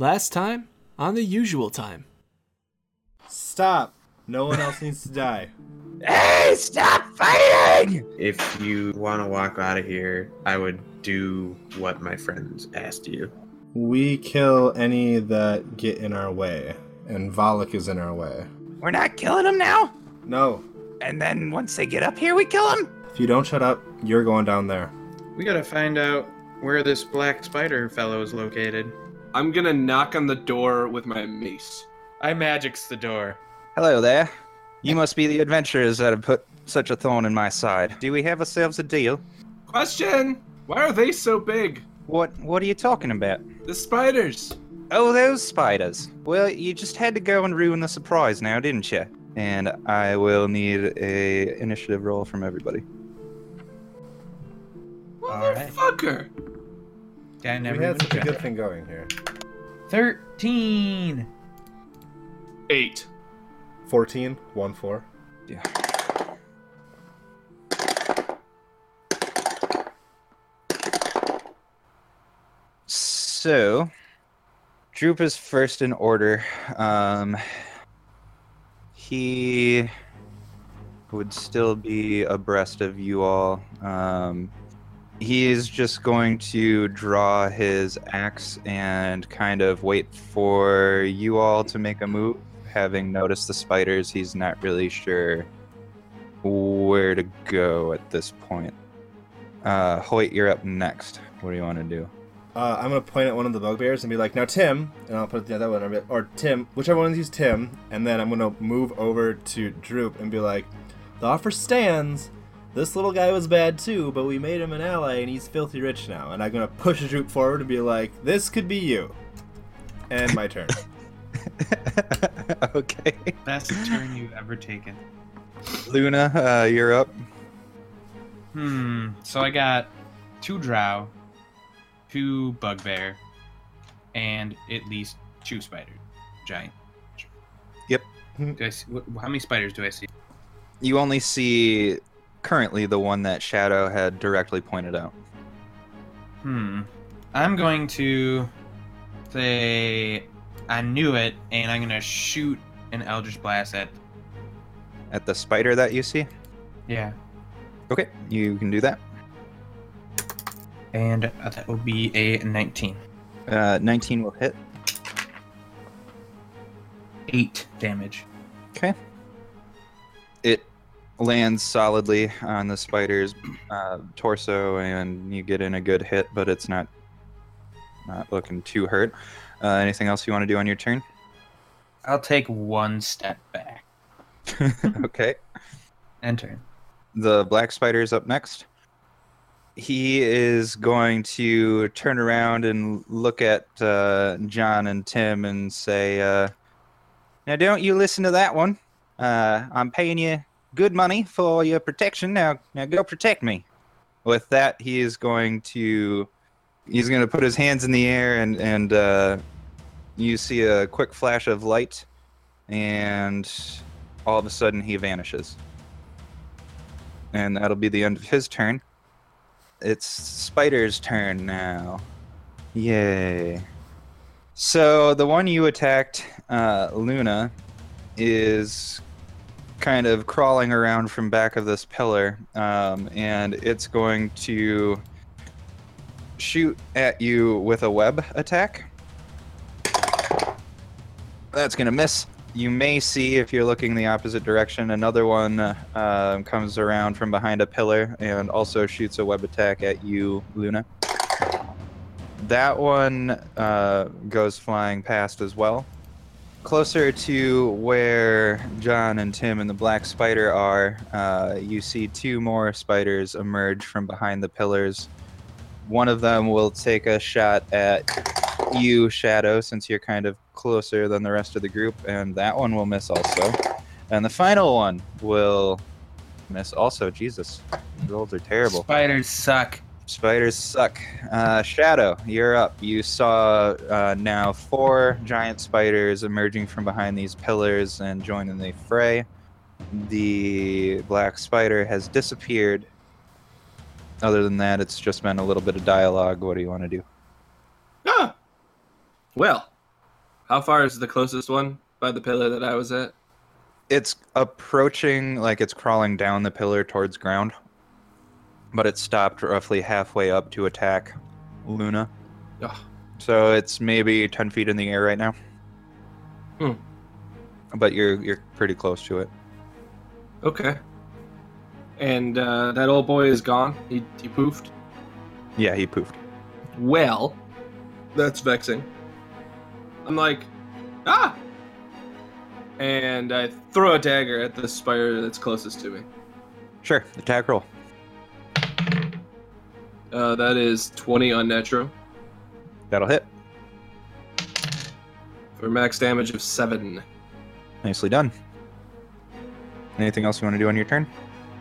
Last time on the usual time. Stop. No one else needs to die. Hey, stop fighting! If you want to walk out of here, I would do what my friends asked you. We kill any that get in our way, and Valak is in our way. We're not killing them now? No. And then once they get up here, we kill them? If you don't shut up, you're going down there. We gotta find out where this black spider fellow is located. I'm gonna knock on the door with my mace. I magics the door. Hello there. You must be the adventurers that have put such a thorn in my side. Do we have ourselves a deal? Question: Why are they so big? What What are you talking about? The spiders. Oh, those spiders. Well, you just had to go and ruin the surprise now, didn't you? And I will need a initiative roll from everybody. Alright. Motherfucker. I never we had such a good thing going here. 13. Eight. 14, 1 4. Yeah. So, Droop is first in order. Um, he would still be abreast of you all. Um, he is just going to draw his axe and kind of wait for you all to make a move. Having noticed the spiders, he's not really sure where to go at this point. Uh, Hoyt, you're up next. What do you want to do? Uh, I'm gonna point at one of the bugbears and be like, "Now, Tim," and I'll put the other one, or Tim, whichever one of these Tim, and then I'm gonna move over to Droop and be like, "The offer stands. This little guy was bad too, but we made him an ally, and he's filthy rich now." And I'm gonna push Droop forward and be like, "This could be you." And my turn. okay. Best turn you've ever taken. Luna, uh, you're up. Hmm. So I got two drow, two bugbear, and at least two spiders. Giant. Yep. Do I see, wh- how many spiders do I see? You only see currently the one that Shadow had directly pointed out. Hmm. I'm going to say I knew it, and I'm gonna shoot an Eldritch Blast at. At the spider that you see? Yeah. Okay, you can do that. And that will be a 19. Uh, 19 will hit. Eight damage. Okay. Lands solidly on the spider's uh, torso, and you get in a good hit, but it's not not looking too hurt. Uh, anything else you want to do on your turn? I'll take one step back. okay. And turn. The black spider is up next. He is going to turn around and look at uh, John and Tim and say, uh, "Now, don't you listen to that one. Uh, I'm paying you good money for your protection. Now, now go protect me." With that, he is going to he's going to put his hands in the air and and uh, you see a quick flash of light, and all of a sudden he vanishes and that'll be the end of his turn. It's Spider's turn now. Yay. So the one you attacked, uh, Luna, is kind of crawling around from back of this pillar, um, and it's going to shoot at you with a web attack. That's going to miss. You may see, if you're looking the opposite direction, another one uh, comes around from behind a pillar and also shoots a web attack at you, Luna. That one uh, goes flying past as well. Closer to where John and Tim and the black spider are, uh, you see two more spiders emerge from behind the pillars. One of them will take a shot at you, Shadow, since you're kind of closer than the rest of the group, and that one will miss also. And the final one will miss also. Jesus, rolls are terrible. Spiders suck. Spiders suck. Uh, Shadow, you're up. You saw uh, now four giant spiders emerging from behind these pillars and joining the fray. The black spider has disappeared. Other than that, it's just been a little bit of dialogue. What do you want to do? Ah. Well, How far is the closest one by the pillar that I was at? It's approaching, like it's crawling down the pillar towards ground, but it stopped roughly halfway up to attack Luna. Ugh. So it's maybe ten feet in the air right now. Hmm. But you're you're pretty close to it. Okay. And uh, that old boy is gone. He he poofed. Yeah, he poofed. Well, that's vexing. I'm like, ah! And I throw a dagger at the spider that's closest to me. Sure, attack roll. Uh, that is 20 on Netro. That'll hit. for max damage of 7. Nicely done. Anything else you want to do on your turn?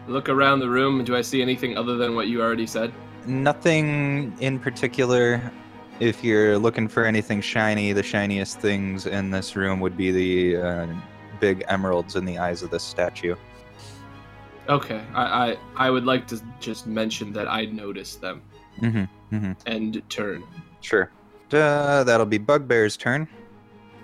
Look around the room. Do I see anything other than what you already said? Nothing in particular. If you're looking for anything shiny, the shiniest things in this room would be the uh, big emeralds in the eyes of this statue. Okay, I, I I would like to just mention that I noticed them Mm-hmm. Mm-hmm. and turn. Sure. Uh, that'll be Bugbear's turn.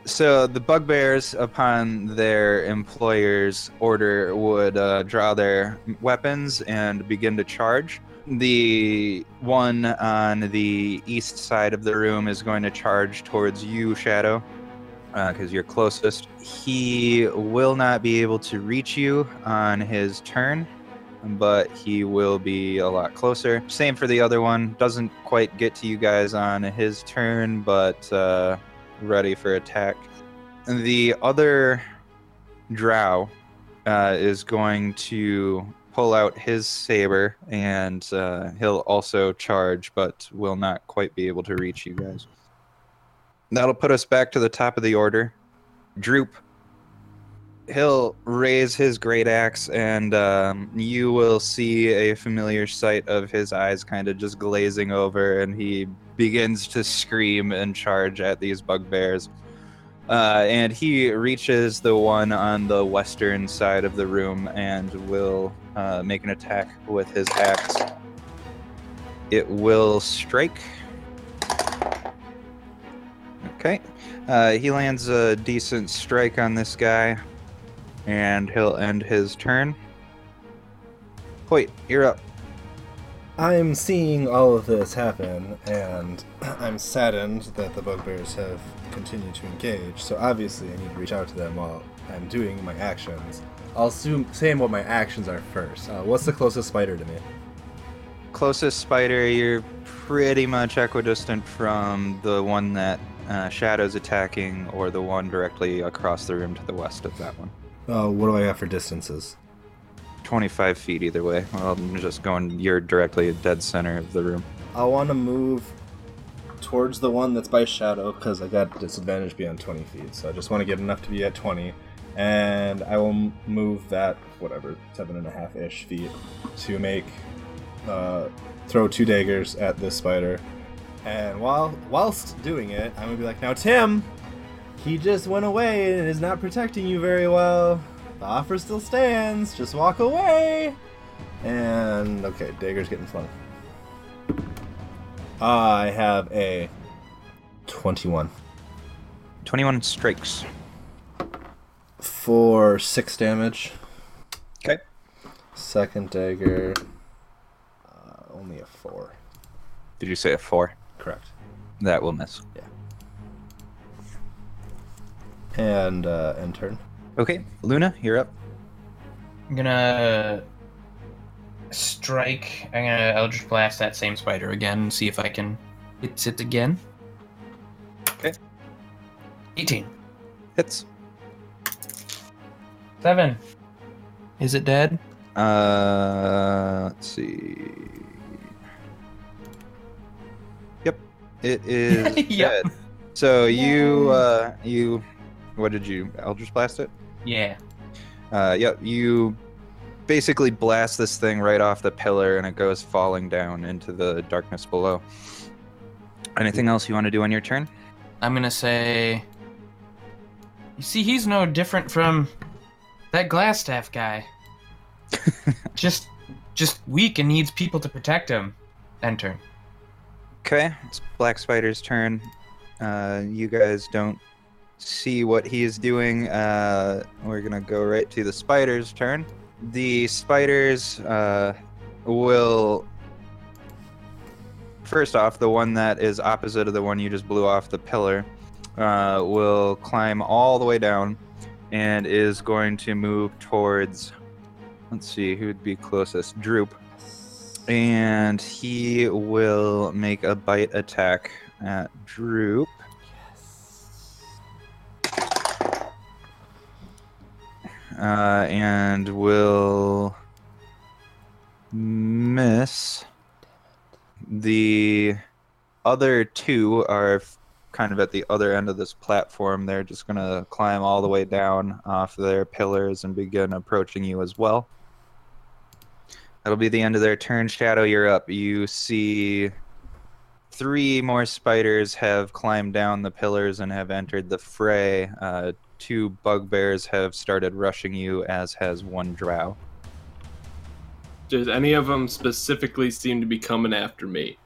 So the Bugbears, upon their employer's order, would uh, draw their weapons and begin to charge. The one on the east side of the room is going to charge towards you, Shadow, because you're closest. He will not be able to reach you on his turn, but he will be a lot closer. Same for the other one. Doesn't quite get to you guys on his turn, but uh, ready for attack. The other drow uh, is going to pull out his saber and uh, he'll also charge, but will not quite be able to reach you guys. That'll put us back to the top of the order. Droop he'll raise his great axe and um, you will see a familiar sight of his eyes kind of just glazing over and he begins to scream and charge at these bugbears. Uh, and he reaches the one on the western side of the room and will uh, make an attack with his axe. It will strike okay uh, he lands a decent strike on this guy and he'll end his turn. Wait, you're up. I'm seeing all of this happen, and I'm saddened that the bugbears have continued to engage. So obviously, I need to reach out to them while I'm doing my actions. I'll assume saying what my actions are first. Uh, what's the closest spider to me? Closest spider, you're pretty much equidistant from the one that uh, Shadow's attacking, or the one directly across the room to the west of that one. Uh, what do I have for distances? 25 feet either way. Well, I'm just going, you're directly dead center of the room. I want to move towards the one that's by shadow because I got disadvantage beyond 20 feet. So I just want to get enough to be at 20, and I will move that whatever seven and a half ish feet to make uh, throw two daggers at this spider. And while whilst doing it, I'm gonna be like, now Tim, he just went away and is not protecting you very well. The offer still stands. Just walk away. And okay, dagger's getting flung. I have a 21 21 strikes. for six damage. Okay. Second dagger, uh, only a four. Did you say a four? Correct. That will miss. Yeah. And uh, end turn. Okay, Luna, you're up. I'm gonna strike. I'm gonna Eldritch Blast that same spider again and see if I can hit it again. Okay. 18. Hits. 7. Is it dead? Uh, let's see. It is Yep. dead. So you, uh, you, what did you Eldritch blast it? Yeah. Uh, yep, you basically blast this thing right off the pillar, and it goes falling down into the darkness below. Anything else you want to do on your turn? I'm gonna say. You see, he's no different from that glass staff guy. just, just weak and needs people to protect him. End turn. Okay, it's Black Spider's turn. Uh, you guys don't see what he is doing. Uh, we're gonna go right to the spider's turn. The spiders uh, will. First off, the one that is opposite of the one you just blew off the pillar uh, will climb all the way down and is going to move towards. Let's see who'd be closest. Droop. And he will make a bite attack at Droop. Uh, and will miss. The other two are kind of at the other end of this platform. They're just going to climb all the way down off their pillars and begin approaching you as well. That'll be the end of their turn. Shadow, you're up. You see three more spiders have climbed down the pillars and have entered the fray. Uh, two bugbears have started rushing you, as has one drow. Does any of them specifically seem to be coming after me?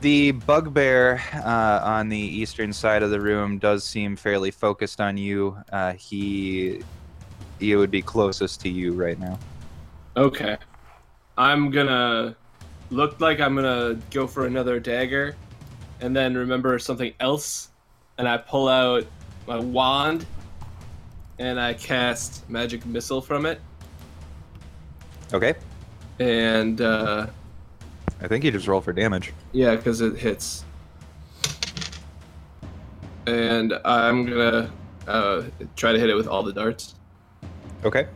The bugbear uh, on the eastern side of the room does seem fairly focused on you. Uh, he he would be closest to you right now. Okay. I'm gonna look like I'm gonna go for another dagger and then remember something else and I pull out my wand and I cast magic missile from it Okay. and uh I think you just roll for damage. yeah because it hits and I'm gonna uh try to hit it with all the darts Okay.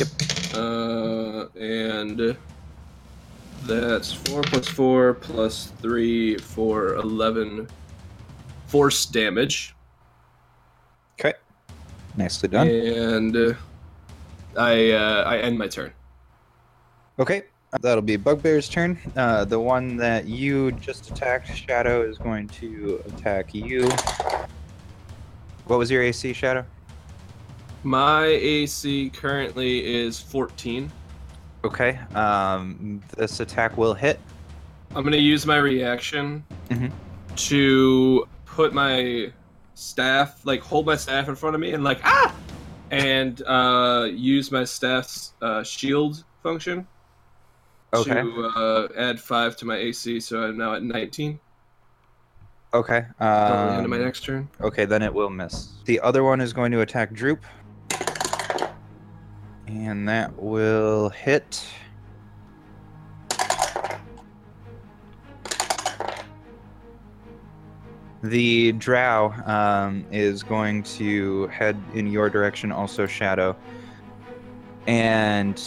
Yep. Uh, and that's 4 plus 4 plus 3 for 11 force damage. Okay. Nicely done. And uh, I uh, I end my turn. Okay. That'll be Bugbear's turn. Uh, the one that you just attacked, Shadow, is going to attack you. What was your AC, Shadow? My AC currently is 14. Okay. Um, this attack will hit. I'm going to use my reaction Mhm. to put my staff, like hold my staff in front of me and like, ah! And uh, use my staff's uh, shield function Okay. to uh, add 5 to my AC, so I'm now at 19. Okay. Going into my Um, next turn. okay, then it will miss. The other one is going to attack Droop. And that will hit. The drow um, is going to head in your direction, also Shadow. And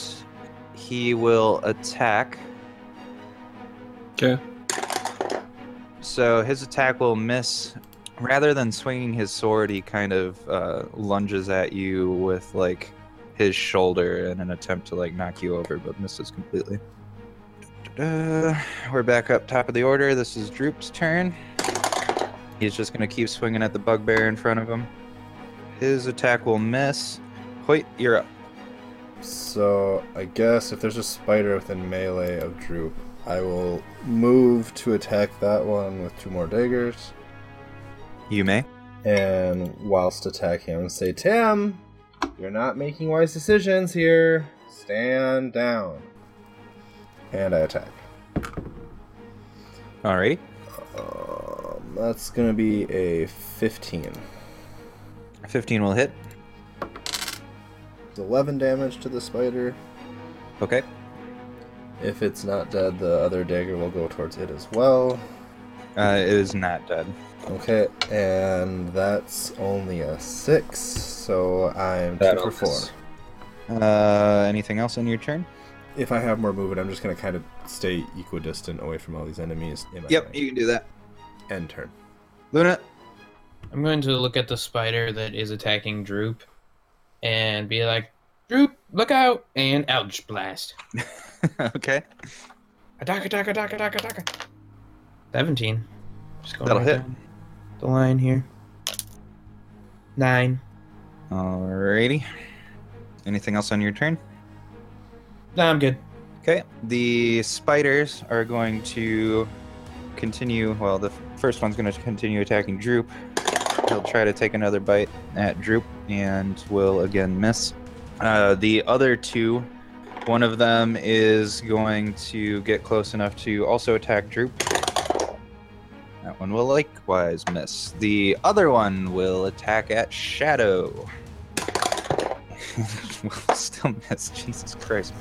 he will attack. Okay. So his attack will miss. Rather than swinging his sword, he kind of uh, lunges at you with like his shoulder in an attempt to like knock you over, but misses completely. Da-da-da. We're back up top of the order. This is Droop's turn. He's just gonna keep swinging at the bugbear in front of him. His attack will miss. Hoyt, you're up. So I guess if there's a spider within melee of Droop, I will move to attack that one with two more daggers. You may. And whilst attacking him, say, Tim, you're not making wise decisions here. Stand down. And I attack. Alrighty. Um, that's gonna be a 15. 15 will hit. 11 damage to the spider. Okay. If it's not dead, the other dagger will go towards it as well. Uh, it is not dead. Okay, and that's only a 6, so I'm 2 for 4. Uh, anything else on your turn? If I have more movement, I'm just gonna kind of stay equidistant away from all these enemies. In Yep, range. you can do that. End turn. Luna. I'm going to look at the spider that is attacking Droop and be like, Droop, look out! And Eldritch Blast. okay. Attack, attack, attack, attack, attack. 17. Just going That'll right hit. down The line here. Nine. Alrighty. Anything else on your turn? Nah, I'm good. Okay. The spiders are going to continue. Well, the first one's going to continue attacking Droop. He'll try to take another bite at Droop and will again miss. Uh, the other two, one of them is going to get close enough to also attack Droop. That one will likewise miss. The other one will attack at Shadow. will still miss. Jesus Christ.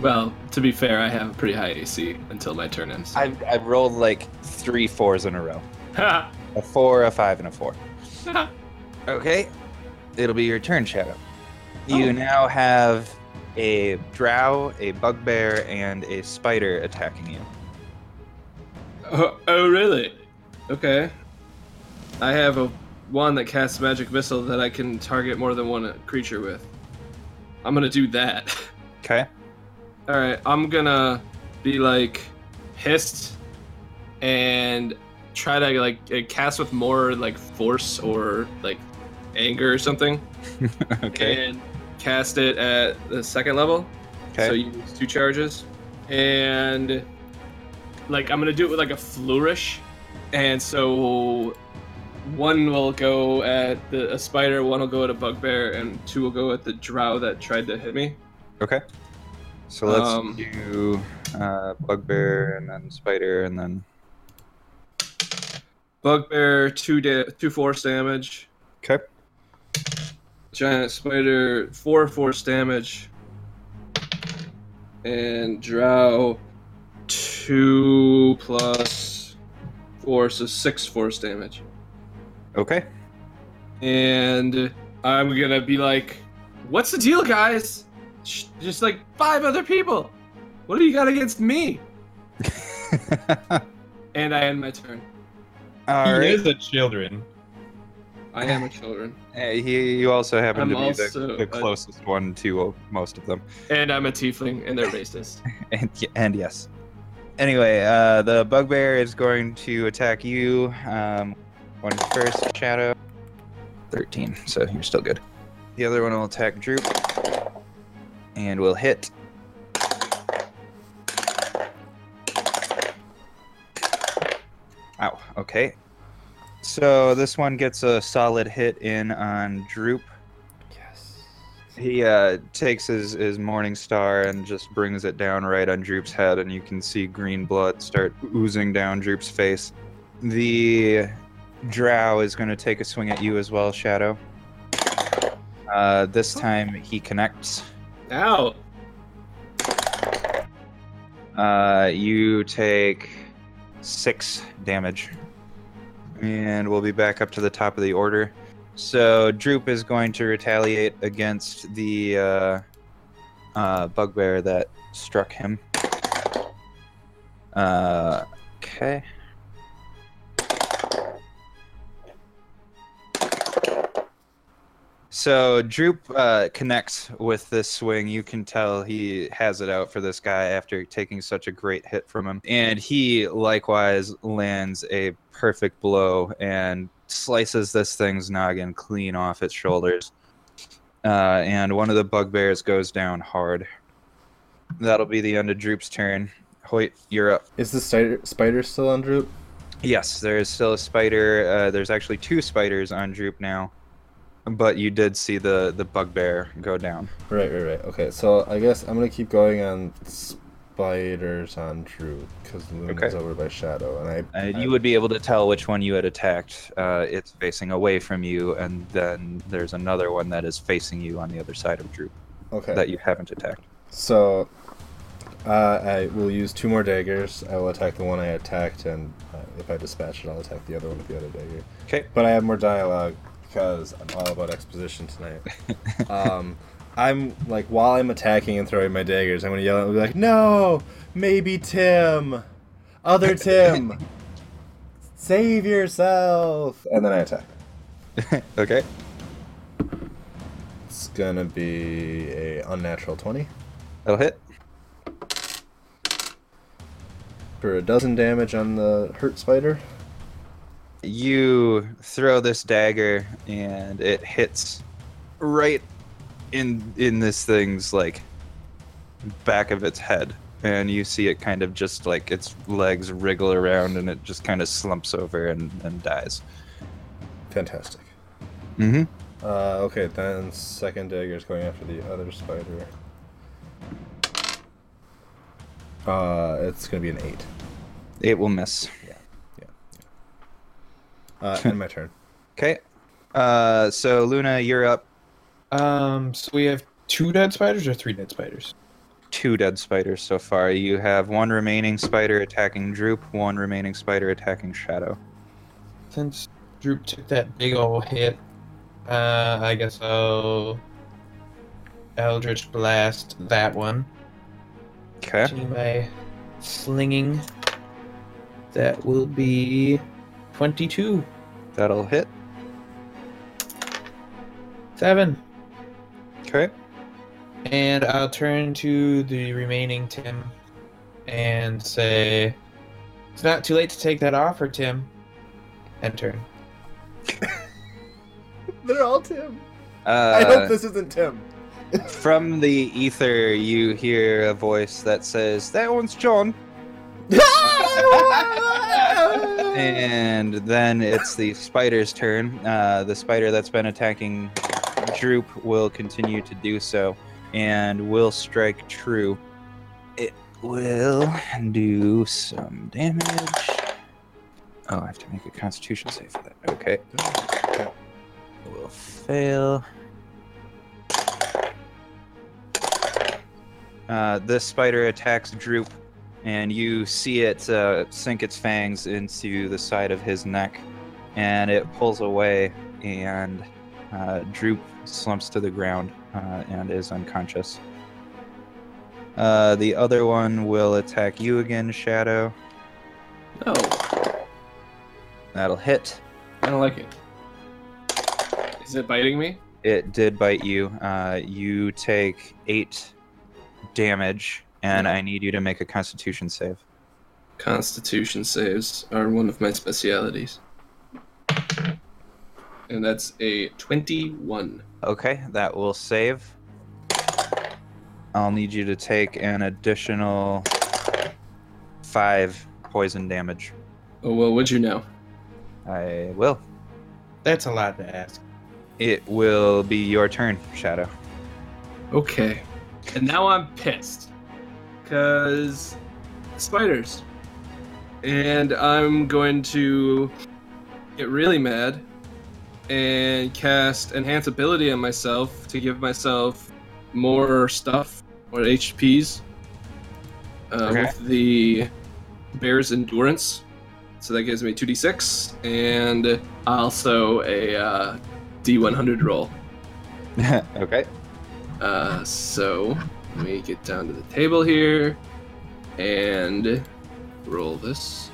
Well, to be fair, I have a pretty high AC until my turn ends. I've, I've rolled like three fours in a row. A four, a five, and a four. Okay. It'll be your turn, Shadow. You Oh. now have a drow, a bugbear, and a spider attacking you. Oh, oh, really? Okay. I have a one that casts magic missile that I can target more than one creature with. I'm gonna do that. Okay. All right, I'm gonna be like pissed and try to like uh, cast with more like force or like anger or something, okay. and cast it at the second level. Okay. So you use two charges, and like I'm gonna do it with like a flourish, and so one will go at the a spider, one will go at a bugbear, and two will go at the drow that tried to hit me. okay. So let's Um, do uh, bugbear and then spider and then Bugbear two da- two force damage. okay. Giant spider four force damage. And drow two plus four, so six force damage. Okay. And I'm gonna be like, "What's the deal, guys? Sh- Just like five other people. What do you got against me?" And I end my turn. All he right. is a children. I am a children, Hey, he, you also happen I'm to be also the, the a- closest one to most of them. and I'm a tiefling, and they're racist. And, and yes. Anyway, uh, the bugbear is going to attack you. Um, one first, Shadow. 13, so you're still good. The other one will attack Droop. And will hit. Ow, okay. So this one gets a solid hit in on Droop. He uh, takes his, his morning star and just brings it down right on Droop's head, and you can see green blood start oozing down Droop's face. The drow is going to take a swing at you as well, Shadow. Uh, this time he connects. Ow! Uh, you take six damage. And we'll be back up to the top of the order. So Droop is going to retaliate against the uh, uh, bugbear that struck him. Uh, okay. So Droop uh, connects with this swing. You can tell he has it out for this guy after taking such a great hit from him. And he likewise lands a perfect blow and slices this thing's noggin clean off its shoulders. Uh, and one of the bugbears goes down hard. That'll be the end of Droop's turn. Hoyt, you're up. Is the spider, spider still on Droop? Yes, there is still a spider. Uh, there's actually two spiders on Droop now. But you did see the, the bugbear go down. Right, right, right. Okay, so I guess I'm gonna keep going on spiders on Droop because Luna's Okay. over by Shadow, and I. And I- you would be able to tell which one you had attacked. Uh, it's facing away from you, and then there's another one that is facing you on the other side of Droop Okay. that you haven't attacked. So, uh, I will use two more daggers. I will attack the one I attacked, and uh, if I dispatch it, I'll attack the other one with the other dagger. Okay. But I have more dialogue because I'm all about exposition tonight. um, I'm like while I'm attacking and throwing my daggers, I'm gonna yell and be like, "No, maybe Tim, other Tim, save yourself!" And then I attack. okay. It's gonna be a unnatural twenty That'll hit. for a dozen damage on the hurt spider. You throw this dagger, and it hits right in in this thing's like back of its head, and you see it kind of just like its legs wriggle around, and it just kind of slumps over and, and dies. Fantastic. Mm-hmm. Uh, okay, then second dagger is going after the other spider. Uh, it's gonna be an eight. It will miss. Yeah. Yeah. Yeah. Uh, and my turn. Okay. Uh, so Luna, you're up. Um, so we have two dead spiders or three dead spiders? Two dead spiders so far. You have one remaining spider attacking Droop, one remaining spider attacking Shadow. Since Droop took that big ol' hit, uh, I guess I'll Eldritch Blast that one. Okay. My slinging. That will be 22. That'll hit. 7. Okay. And I'll turn to the remaining Tim and say, It's not too late to take that offer, Tim. End turn. They're all Tim. Uh, I hope this isn't Tim. From the ether, you hear a voice that says, That one's John. And then it's the spider's turn. Uh, the spider that's been attacking Droop will continue to do so and will strike true. It will do some damage. Oh, I have to make a constitution save for that. Okay. Will fail. Uh, this spider attacks Droop, and you see it uh, sink its fangs into the side of his neck, and it pulls away, and uh, Droop slumps to the ground uh, and is unconscious. Uh, the other one will attack you again, Shadow. No, That'll hit. I don't like it. Is it biting me? It did bite you. Uh, you take eight damage, and I need you to make a Constitution save. Constitution saves are one of my specialities. And that's a 21. Okay, that will save. I'll need you to take an additional five poison damage. Oh, well, would you know? I will. That's a lot to ask. It will be your turn, Shadow. Okay. And now I'm pissed. Because spiders. And I'm going to get really mad and cast Enhance Ability on myself to give myself more stuff, or HPs. Uh, Okay. With the Bear's Endurance. So that gives me 2d6 and also a uh, d100 roll. okay. Uh, so let me get down to the table here and roll this.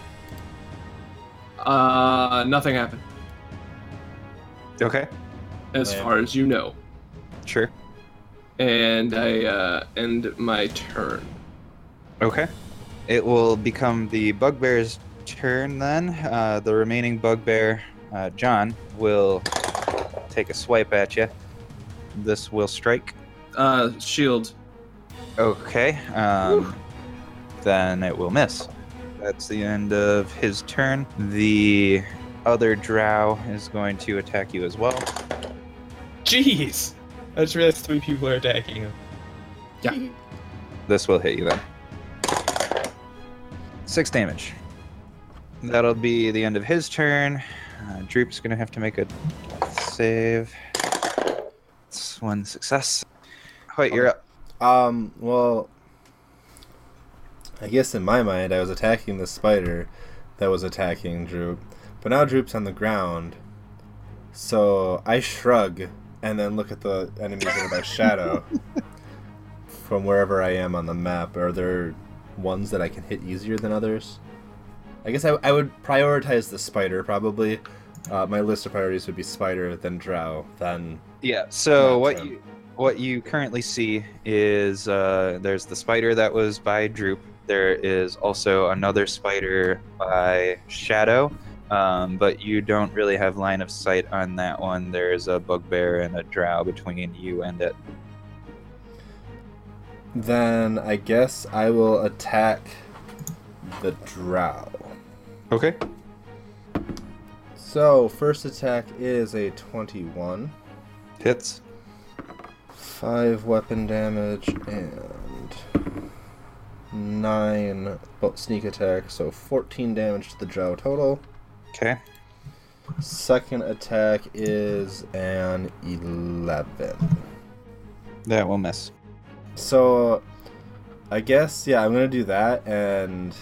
Uh, nothing happened, Okay. as Man. far as you know. Sure. And I uh, end my turn. Okay. It will become the bugbear's turn then. Uh, the remaining bugbear, uh, John, will take a swipe at you. This will strike. Uh, shield. Okay. Um, then it will miss. That's the end of his turn. The other drow is going to attack you as well. Jeez! I just realized three people are attacking him. Yeah. this will hit you then. Six damage. That'll be the end of his turn. Uh, Droop's gonna have to make a save. It's one success. Wait, you're up. Um, well, I guess in my mind, I was attacking the spider that was attacking Droop, but now Droop's on the ground. So I shrug and then look at the enemies that are by shadow from wherever I am on the map. Are there ones that I can hit easier than others? I guess I, I would prioritize the spider probably. Uh, my list of priorities would be spider, then drow, then Yeah. So what you what you currently see is uh, there's the spider that was by Droop. There is also another spider by Shadow, um, but you don't really have line of sight on that one. There's a bugbear and a drow between you and it. Then I guess I will attack the drow. Okay. So, first attack is a 21. Hits. 5 weapon damage and 9 sneak attack, so 14 damage to the Drow total. Okay. Second attack is an 11. That will miss. So, I guess yeah, I'm gonna do that. And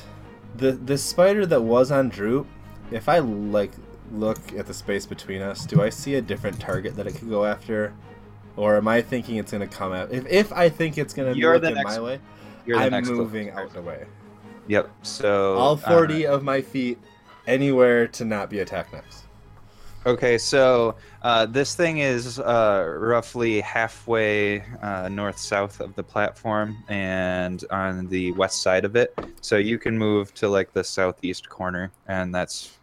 the the spider that was on Droop, if I like look at the space between us, do I see a different target that it could go after, or am I thinking it's gonna come out? If if I think it's gonna You're be the looking next- my way, You're the I'm next moving closest out the way. Yep. So All uh, 40 of my feet anywhere to not be attacked next. Okay, so uh, this thing is uh, roughly halfway uh, north south of the platform and on the west side of it. So you can move to like the southeast corner, and that's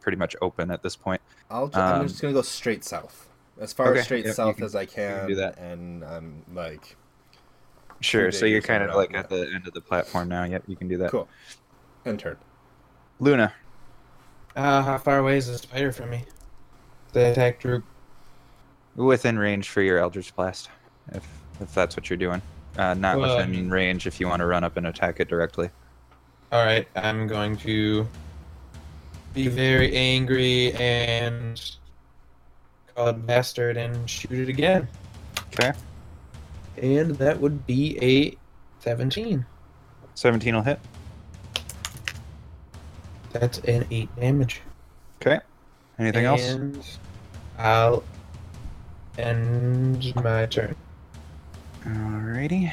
pretty much open at this point. I'll ju- I'm Um, just gonna go straight south, as far okay, as straight yep, south can- as I can, do that. and I'm like Sure. So you're kind of like at the end of the platform now. Yep, you can do that. cool. End turn. Luna. Uh, how far away is the spider from me? The attack group. within range for your Eldritch Blast, if if that's what you're doing. Uh, not Well, within range if you want to run up and attack it directly. All right, I'm going to be very angry and call it bastard and shoot it again. Okay. And that would be a 17. 17 will hit. That's an 8 damage. Okay. Anything else? I'll end my turn. Alrighty.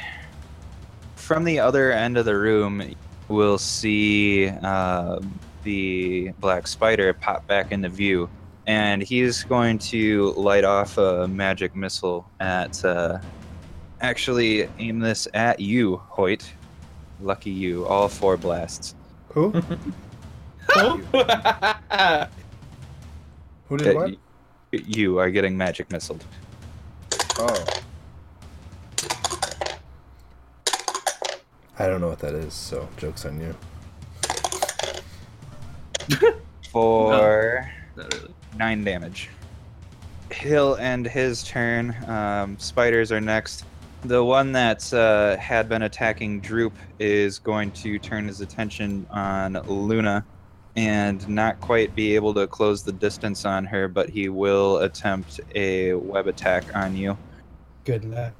From the other end of the room, we'll see um, the black spider pop back into view, and he's going to light off a magic missile at. Uh, actually, aim this at you, Hoyt. Lucky you. All four blasts. Who? Who did that what? y- You are getting magic missiled. Oh. I don't know what that is, so joke's on you. For. Not really. nine damage. He'll end his turn. Um, spiders are next. The one that uh, had been attacking Droop is going to turn his attention on Luna and not quite be able to close the distance on her, but he will attempt a web attack on you. Good luck.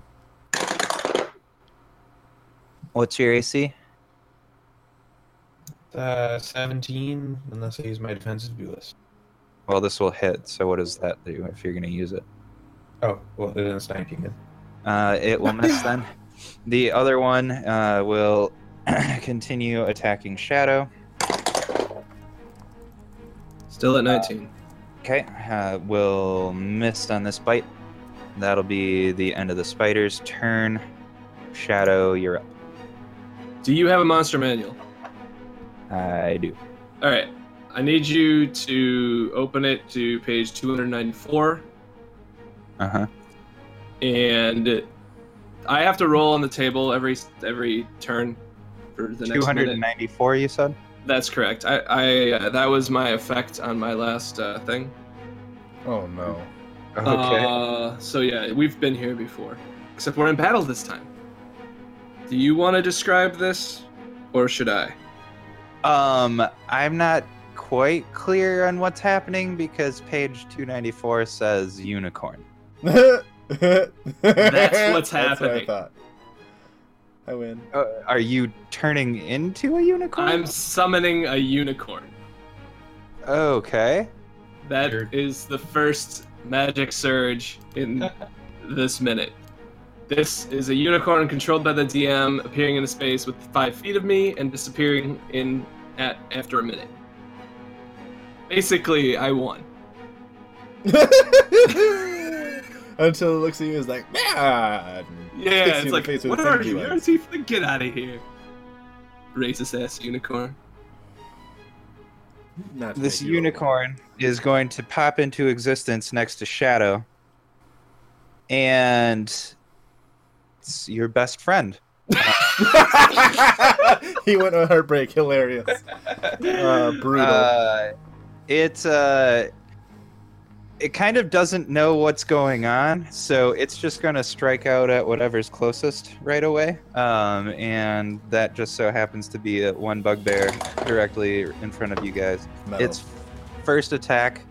What's your AC? Uh, 17, unless I use my defensive list. Well, this will hit, so what does that do if you're going to use it? Oh, well, then it's 19 then. Uh, it will miss then. The other one uh, will continue attacking Shadow. Still at 19. Okay, uh, will miss on this bite. That'll be the end of the spider's turn. Shadow, you're up. Do you have a monster manual? I do. All right. I need you to open it to page 294, Uh huh. and I have to roll on the table every every turn for the next 294, you said? That's correct. I, I uh, that was my effect on my last uh, thing. Oh no. Okay. Uh, so yeah, we've been here before, except we're in battle this time. Do you want to describe this, or should I? um, I'm not quite clear on what's happening because page 294 says unicorn. That's what's What I happening. thought. I win. Uh, are you turning into a unicorn? I'm summoning a unicorn. Okay. That Weird. is the first magic surge in this minute. This is a unicorn controlled by the DM, appearing in a space with five feet of me and disappearing in at after a minute. Basically, I won. Until it looks at you and is like, man. Yeah, Hits you in it's like, face with what its are energy you? You're a Get out of here. Racist ass unicorn. Not This make you unicorn is going to pop into existence next to Shadow. And it's your best friend. he went on heartbreak. Hilarious. Uh, brutal. Uh, It uh, it kind of doesn't know what's going on, so it's just gonna strike out at whatever's closest right away. Um, and that just so happens to be a one bugbear directly in front of you guys. Metal. Its first attack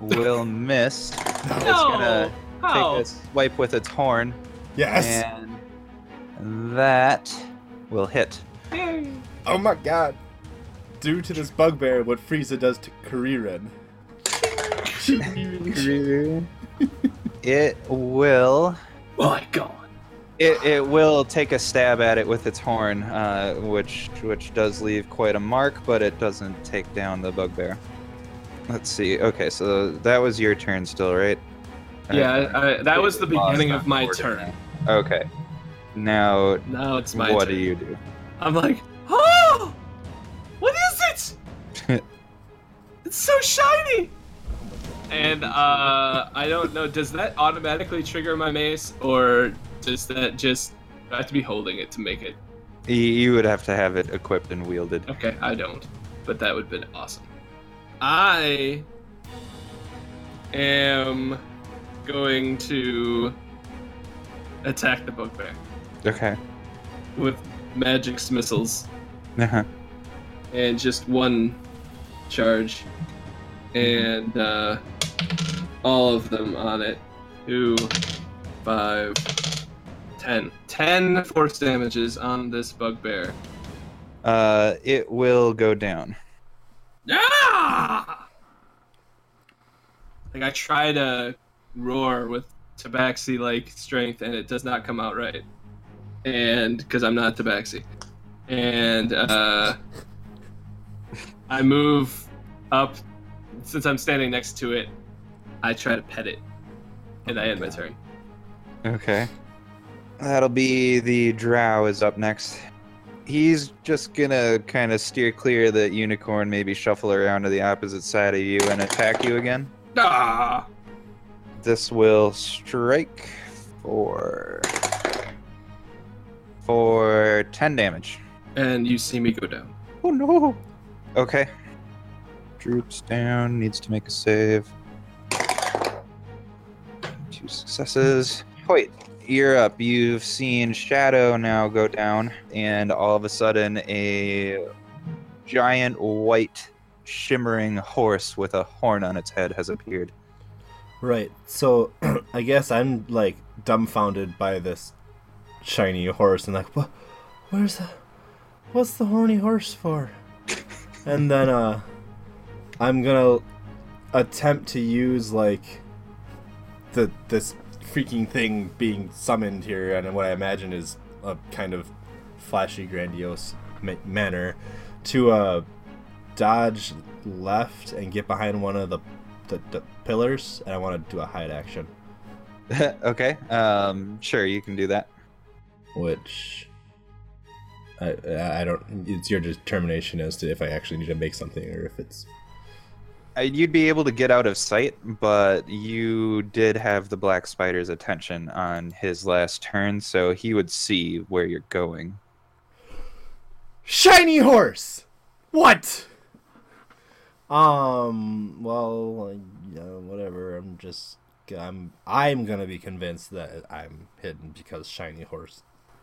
will miss. It's gonna take a swipe with its horn, yes. and that will hit. Oh my god. Due to this bugbear, what Frieza does to Kuririn. It will. My God. It, it will take a stab at it with its horn, uh, which which does leave quite a mark, but it doesn't take down the bugbear. Let's see. Okay, so that was your turn still, right? Yeah, I, I, that was the beginning of my turn. now. Okay. Now, Now it's my turn what turn. do you do? I'm like, oh, what is it? it's so shiny. And uh, I don't know. Does that automatically trigger my mace, or does that just I have to be holding it to make it? You would have to have it equipped and wielded. Okay, I don't, but that would have been awesome. I am going to attack the bugbear Okay. with magic missiles. Uh-huh. and just one charge, and uh, all of them on it. Two, five, ten. Ten force damages on this bugbear. Uh, it will go down. Ah! Like I try to roar with tabaxi like strength, and it does not come out right. And because I'm not tabaxi, and uh, I move up. Since I'm standing next to it, I try to pet it, and I end my turn. Okay. That'll be the drow is up next. He's just gonna kind of steer clear the unicorn, maybe shuffle around to the opposite side of you and attack you again. Ah! This will strike for for 10 damage. And you see me go down. Oh no. Okay. Droops down, needs to make a save. Two successes. Wait, you're up. You've seen Shadow now go down, and all of a sudden, a giant white shimmering horse with a horn on its head has appeared. Right. So I guess I'm like dumbfounded by this shiny horse and like, what? Where's the? What's the horny horse for? and then uh, I'm gonna attempt to use like the this freaking thing being summoned here, and what I imagine is a kind of flashy, grandiose ma- manner to uh dodge left and get behind one of the the, the pillars, and I want to do a hide action, okay. Um, sure, you can do that. which I I don't. It's your determination as to if I actually need to make something or if it's You'd be able to get out of sight, but you did have the black spider's attention on his last turn, so he would see where you're going. shiny horse. What? Um. Well, uh, whatever. I'm just. I'm. I'm gonna be convinced that I'm hidden because shiny horse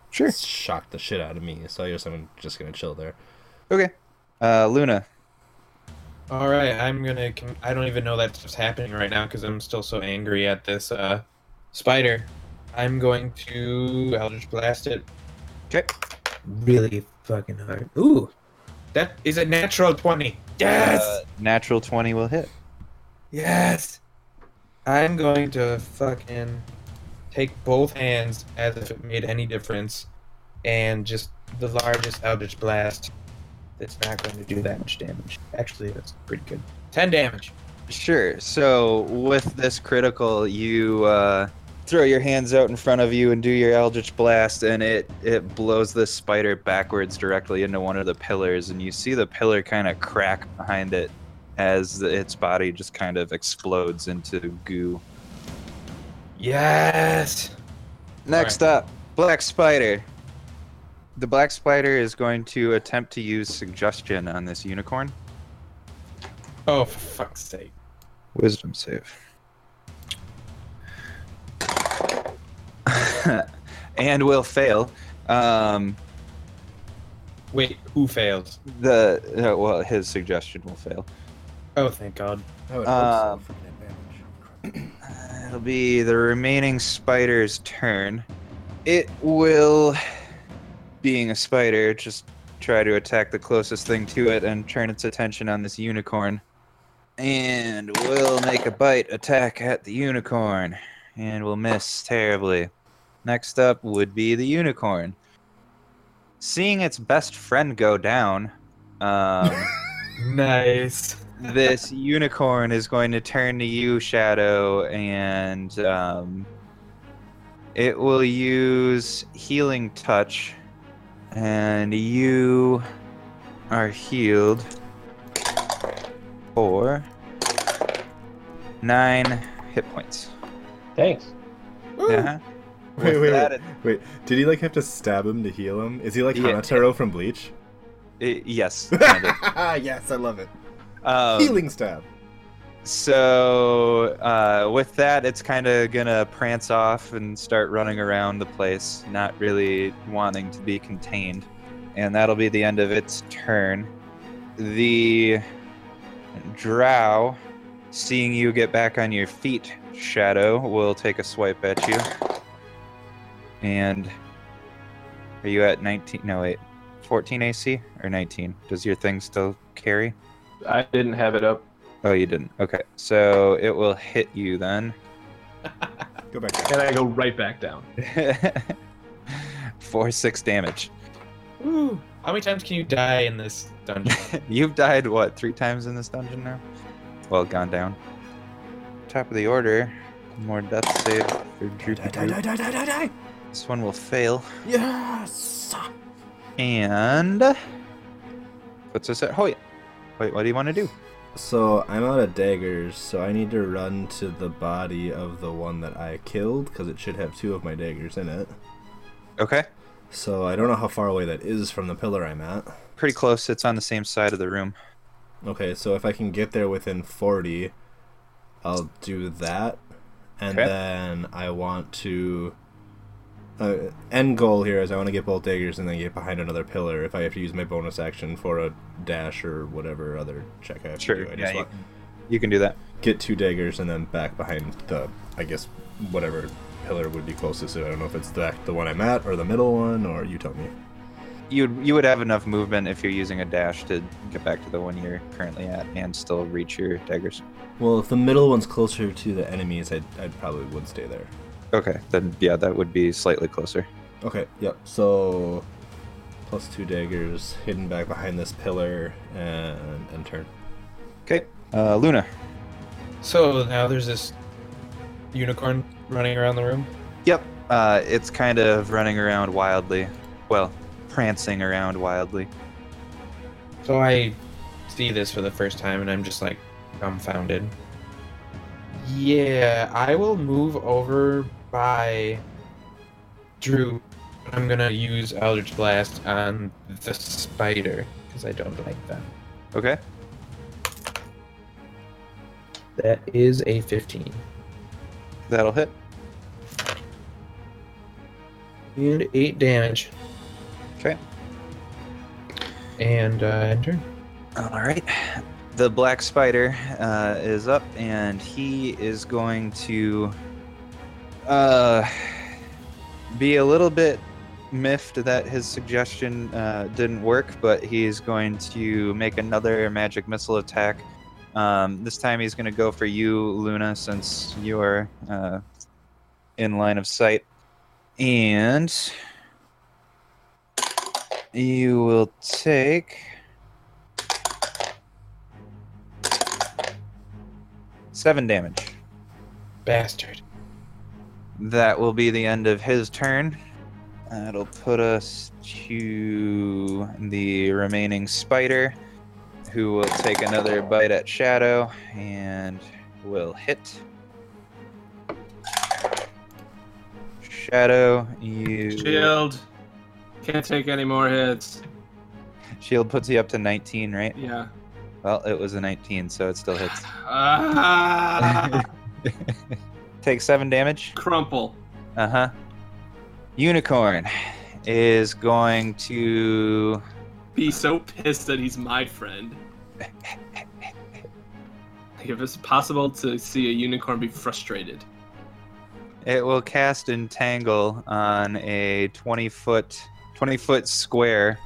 Sure. shocked the shit out of me. So I guess I'm just gonna chill there. Okay. Uh, Luna. All right, I'm gonna. con- I don't even know that stuff's happening right now because I'm still so angry at this uh, spider. I'm going to Eldritch Blast it Okay. really fucking hard. Ooh, that is a natural twenty. Yes, Uh, natural 20 will hit. yes. I'm going to fucking take both hands as if it made any difference, and just the largest Eldritch Blast. That's not going to do that much damage. Actually, that's pretty good. Ten damage. Sure. So with this critical, you uh, throw your hands out in front of you and do your Eldritch Blast, and it it blows this spider backwards directly into one of the pillars, and you see the pillar kind of crack behind it as its body just kind of explodes into goo. Yes. Next up, Black Spider. The Black Spider is going to attempt to use suggestion on this unicorn. Oh, for fuck's sake. Wisdom save. and will fail. Um, Wait, who fails? the uh, well, his suggestion will fail. Oh, thank God. I would Um, so. It'll be the remaining spider's turn. It will, being a spider, just try to attack the closest thing to it and turn its attention on this unicorn. And we'll make a bite attack at the unicorn. And we'll miss terribly. Next up would be the unicorn. Seeing its best friend go down, um, Nice. this unicorn is going to turn to you, Shadow, and um, it will use Healing Touch, and you are healed for nine hit points. Thanks. Yeah. Wait, With wait, that, wait, wait. Did he like have to stab him to heal him? Is he like Yeah. Hanataro from Bleach? it- yes. Kind of. yes, I love it. Um, Healing stab. So uh, with that, it's kind of gonna prance off and start running around the place, not really wanting to be contained, and that'll be the end of its turn. The Drow, seeing you get back on your feet, Shadow will take a swipe at you. And are you at 19? No, wait, 14 AC or 19? Does your thing still carry? I didn't have it up. Oh, you didn't. Okay, so it will hit you then. Go back. Down. And I go right back down. Four six damage. Ooh. How many times can you die in this dungeon? You've died what three times in this dungeon now? Well, gone down. Top of the order. More death save for Droopy Die, die, die, die, die, die, die. This one will fail, Yes. and puts us at oh, Hoyt. Wait, what do you want to do? So I'm out of daggers, so I need to run to the body of the one that I killed because it should have two of my daggers in it. Okay, So I don't know how far away that is from the pillar I'm at. pretty close. It's on the same side of the room. Okay, so if I can get there within 40, I'll do that. And Okay. then I want to. Uh, end goal here is I want to get both daggers and then get behind another pillar if I have to use my bonus action for a dash or whatever other check I have Sure, to do. I yeah, just you want You can do that. get two daggers and then back behind the, I guess, whatever pillar would be closest. I don't know if it's the, the one I'm at or the middle one, or you tell me. You you would have enough movement if you're using a dash to get back to the one you're currently at and still reach your daggers. Well, if the middle one's closer to the enemies, I'd, I'd probably would stay there. Okay, then yeah, that would be slightly closer. Okay, yep. So plus two daggers hidden back behind this pillar and and turn. Okay, uh, Luna. so now there's this unicorn running around the room. Yep, uh, it's kind of running around wildly. Well, prancing around wildly. So I see this for the first time and I'm just like dumbfounded. Yeah, I will move over by Drew. I'm gonna use Eldritch Blast on the spider because I don't like them. Okay, That is a 15. that'll hit. And 8 damage. Okay. And uh, end turn. All right. The black spider uh, is up, and he is going to uh, be a little bit miffed that his suggestion uh, didn't work, but he's going to make another magic missile attack. Um, this time he's going to go for you, Luna, since you're uh, in line of sight. And you will take. Seven damage. Bastard. That will be the end of his turn. That'll put us to the remaining spider, who will take another bite at Shadow and will hit. Shadow, you Shield. Can't take any more hits. Shield puts you up to 19, right? Yeah. Well, it was a 19, so it still hits. Ah, Take seven damage. crumple. Uh huh. Unicorn is going to. Be so pissed that he's my friend. If it's possible to see a unicorn be frustrated. It will cast entangle on a 20 foot 20 foot square,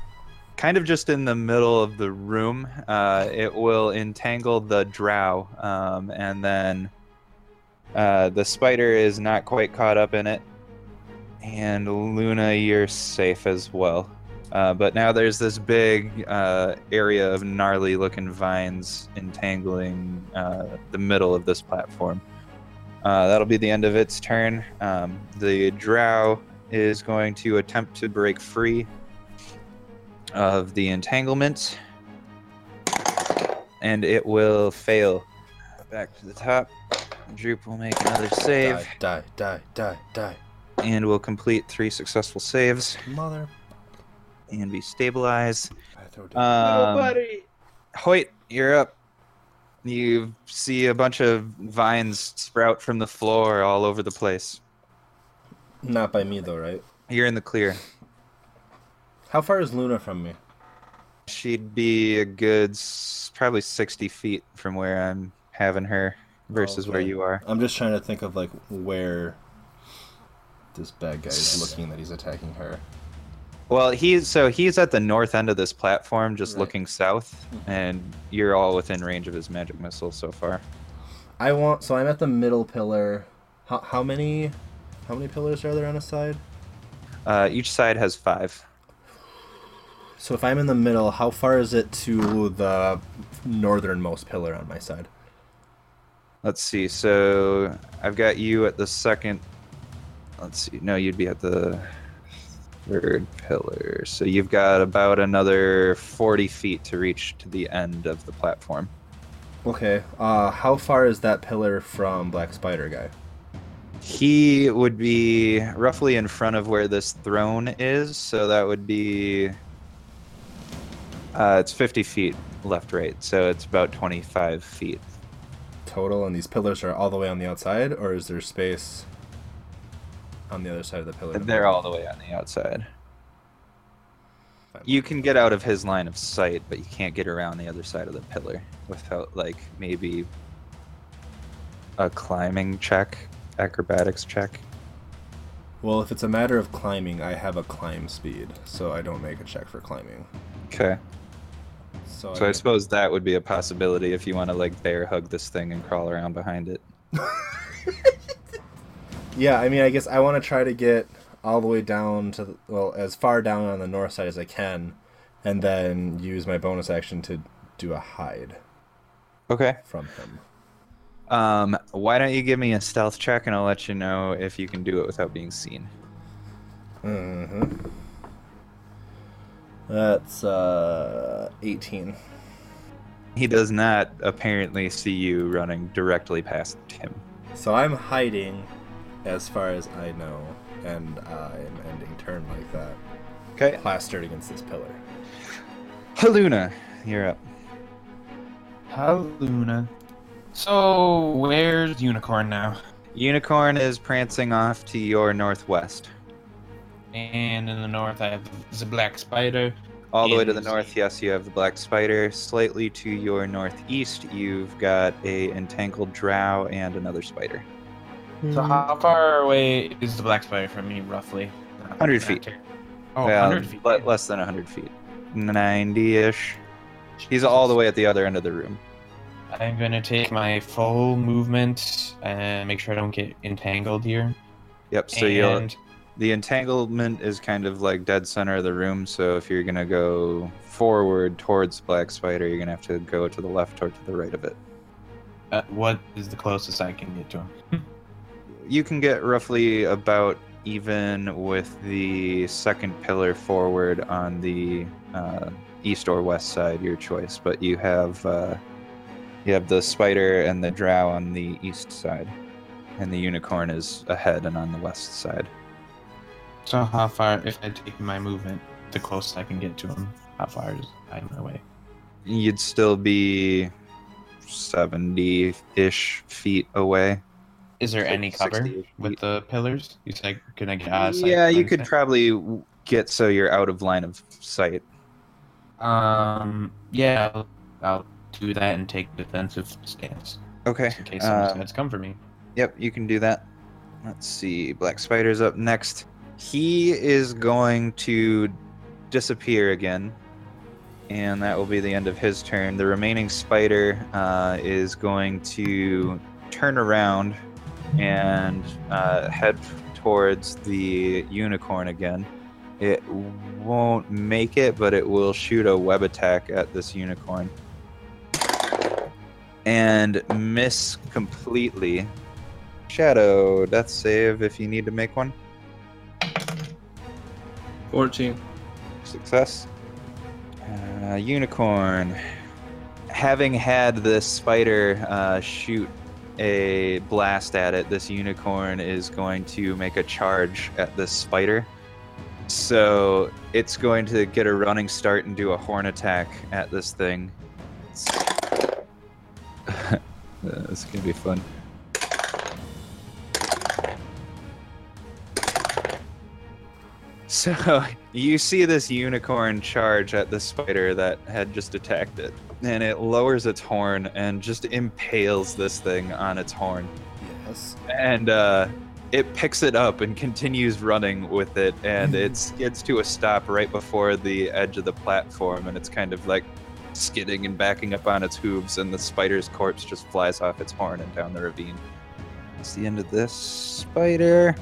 kind of just in the middle of the room. Uh, it will entangle the drow, um, and then uh, the spider is not quite caught up in it. And Luna, you're safe as well. Uh, but now there's this big uh, area of gnarly looking vines entangling uh, the middle of this platform. Uh, that'll be the end of its turn. Um, the drow is going to attempt to break free of the entanglement, and it will fail. Back to the top. Droop will make another save Die, die, die, die, and will complete three successful saves. Mother. and be stabilized. I throw down. Um, Hoyt, you're up. You see a bunch of vines sprout from the floor all over the place. Not by me though, right? You're in the clear. How far is Luna from me? She'd be a good probably 60 feet from where I'm having her versus where Okay. you are. I'm just trying to think of like where this bad guy is looking that he's attacking her. Well, he's so he's at the north end of this platform, just Right. looking south, and you're all within range of his magic missile so far. I want so I'm at the middle pillar. How, how many how many pillars are there on a side? Uh, each side has five. So if I'm in the middle, how far is it to the northernmost pillar on my side? Let's see. So I've got you at the second. Let's see. No, you'd be at the third pillar. So you've got about another 40 feet to reach to the end of the platform. Okay. Uh, how far is that pillar from Black Spider guy? He would be roughly in front of where this throne is. So that would be. Uh, it's 50 feet left, right. So it's about 25 feet. Total, and these pillars are all the way on the outside, or is there space on the other side of the pillar? They're all the way on the outside. You can get out of his line of sight, but you can't get around the other side of the pillar without, like, maybe a climbing check, acrobatics check. Well, if it's a matter of climbing, I have a climb speed, so I don't make a check for climbing. Okay. So, So I I, suppose that would be a possibility if you want to, like, bear hug this thing and crawl around behind it. yeah, I mean, I guess I want to try to get all the way down to the, well, as far down on the north side as I can, and then use my bonus action to do a hide Okay. from him. Um, why don't you give me a stealth check and I'll let you know if you can do it without being seen. Mm-hmm. That's uh, 18. He does not apparently see you running directly past him. So I'm hiding, as far as I know, and I am ending turn like that, Okay. plastered against this pillar. Haluna, you're up. Haluna. So where's Unicorn now? Unicorn is prancing off to your northwest. And in the north, I have the Black Spider. All the way to the north, yes, you have the black spider. Slightly to your northeast, you've got a entangled drow and another spider. Hmm. So how far away is the Black Spider from me, roughly? 100 feet. Oh, Well, 100 feet. le- less than 100 feet. 90-ish. He's all the way at the other end of the room. I'm gonna take my full movement and make sure I don't get entangled here. Yep, so you'll and the entanglement is kind of like dead center of the room so if you're gonna go forward towards black spider you're gonna have to go to the left or to the right of it. Uh, what is the closest I can get to him? you can get roughly about even with the second pillar forward on the uh, east or west side your choice but you have uh, you have the spider and the drow on the east side and the unicorn is ahead and on the west side So how far, if I take my movement, the closest I can get to him, how far is I my way? you'd still be 70 ish feet away. Is there any cover with the pillars? You said, can I get out yeah, you could probably get so you're out of line of sight. Um, yeah, I'll, I'll do that and take defensive stance Okay. in case someone decides to come for me. Yep, you can do that. Let's see. Black Spider's up next. He is going to disappear again. And that will be the end of his turn. The remaining spider uh, is going to turn around and uh, head towards the unicorn again. It won't make it, but it will shoot a web attack at this unicorn. And miss completely. Shadow, death save if you need to make one. 14. Success. Uh, unicorn. Having had this spider uh, shoot a blast at it, this unicorn is going to make a charge at this spider. So it's going to get a running start and do a horn attack at this thing. this is going to be fun. So you see this unicorn charge at the spider that had just attacked it, and it lowers its horn and just impales this thing on its horn, Yes. and uh, it picks it up and continues running with it, and it skids to a stop right before the edge of the platform, and it's kind of like skidding and backing up on its hooves, and the spider's corpse just flies off its horn and down the ravine. That's the end of this spider.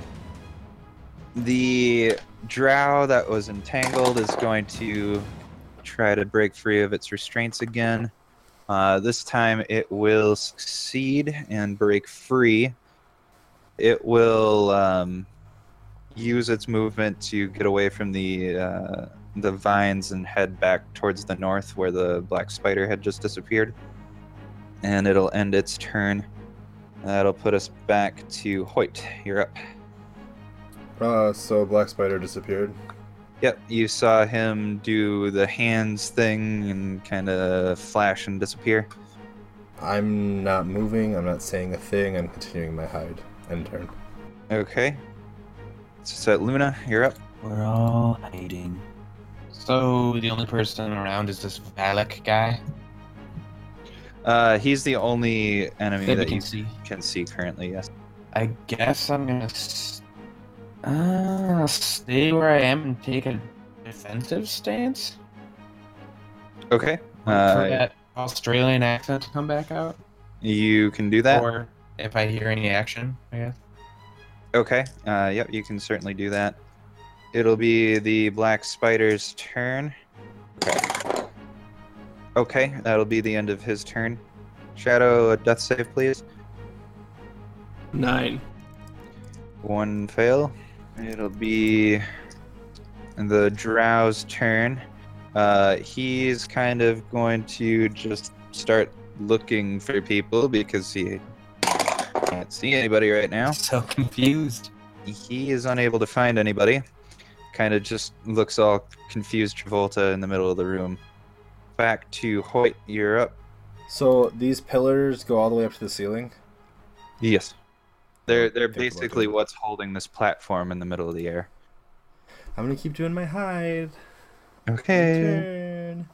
The drow that was entangled is going to try to break free of its restraints again. Uh, this time it will succeed and break free. It will um, use its movement to get away from the uh, the vines and head back towards the north where the black spider had just disappeared. And it'll end its turn. That'll put us back to Hoyt. You're up. Uh, so Black Spider disappeared. Yep, you saw him do the hands thing and kind of flash and disappear. I'm not moving. I'm not saying a thing. I'm continuing my hide end turn. Okay. So Luna, you're up. We're all hiding. So the only person around is this Valak guy. Uh, he's the only enemy That we that can you see. can see currently. Yes. I guess I'm gonna s- uh, stay where I am and take a defensive stance. Okay. for Uh, that Australian accent to come back out, you can do that. or if I hear any action, I guess. Okay. Uh, yep, you can certainly do that. It'll be the black spider's turn. Okay. Okay, that'll be the end of his turn. Shadow, a death save, please. 9. One fail. It'll be the Drow's turn. Uh, he's kind of going to just start looking for people because he can't see anybody right now. So confused. He is unable to find anybody. Kind of just looks all confused Travolta in the middle of the room. Back to Hoyt, you're up. So these pillars go all the way up to the ceiling. Yes. They're they're basically what's holding this platform in the middle of the air. I'm gonna keep doing my hide. Okay. Turn.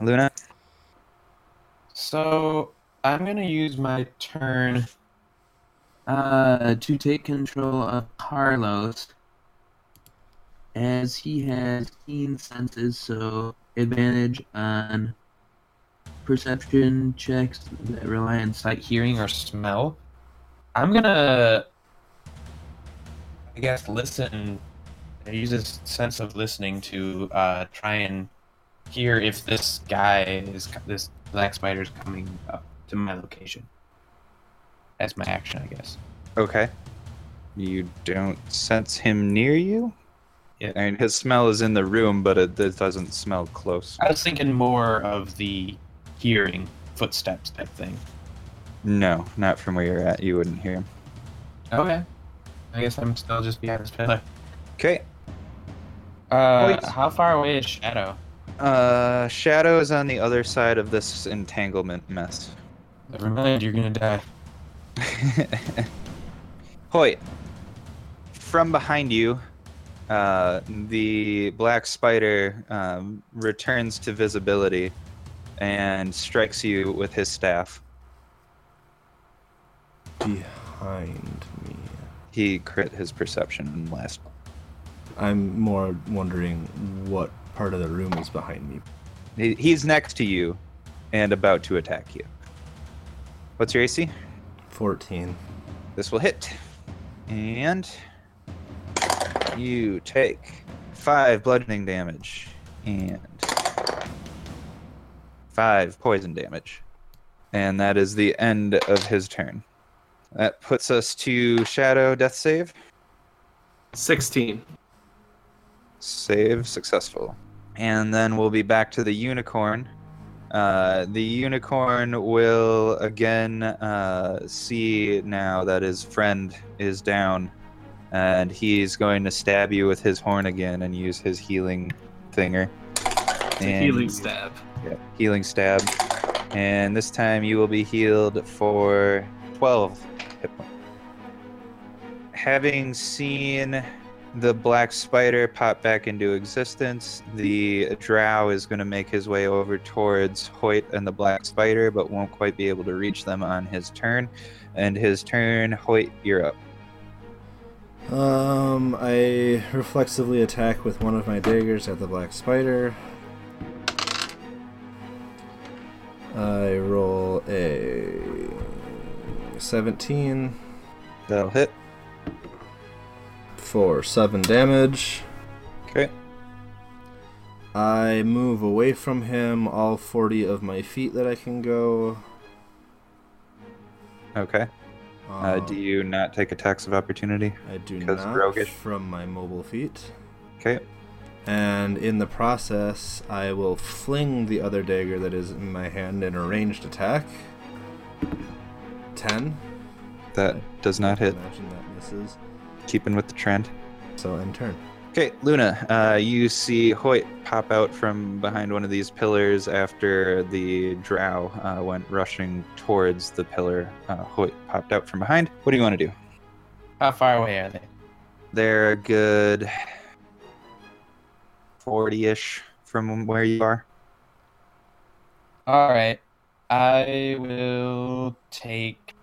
Luna. So I'm gonna use my turn. Uh, to take control of Carlos, as he has keen senses, so advantage on perception checks that rely on sight. Sight, hearing, or smell. I'm gonna, I guess, listen. I use this sense of listening to uh, try and hear if this guy is this black spider is coming up to my location. That's my action, I guess. Okay. You don't sense him near you? Yeah. I mean, his smell is in the room, but it, it doesn't smell close. I was thinking more of the hearing footsteps type thing. No, not from where you're at. You wouldn't hear him. Okay. I guess I'm still just behind this pillar. Okay. Uh, Wait. how far away is Shadow? Uh, Shadow is on the other side of this entanglement mess. Never mind, you're gonna die. Hoyt, from behind you, uh, the black spider um, returns to visibility and strikes you with his staff. Behind me. He crit his perception last. I'm more wondering what part of the room is behind me. He, he's next to you and about to attack you. What's your AC? 14. This will hit. And you take five bludgeoning damage and five poison damage. And that is the end of his turn. That puts us to Shadow Death Save. 16. Save successful. And then we'll be back to the unicorn. Uh, the unicorn will again uh, see now that his friend is down, and he's going to stab you with his horn again and use his healing thinger. And- healing stab. Yeah, healing stab. And this time you will be healed for 12 hit points. Having seen the black spider pop back into existence, the drow is going to make his way over towards Hoyt and the black spider, but won't quite be able to reach them on his turn. And his turn, Hoyt, you're up. Um, I reflexively attack with one of my daggers at the black spider. I roll a 17 That'll hit. for 7 damage. Okay. I move away from him all 40 of my feet that I can go. Okay. Uh, Um, do you not take attacks of opportunity? I do not roguish? from my mobile feat. Okay. And in the process, I will fling the other dagger that is in my hand in a ranged attack. 10. That does not hit. Imagine that misses. Keeping with the trend. So end turn. Okay, Luna, uh, you see Hoyt pop out from behind one of these pillars after the drow uh, went rushing towards the pillar. Uh, Hoyt popped out from behind. What do you want to do? How far away are they? They're a good 40 ish from where you are. All right. I will take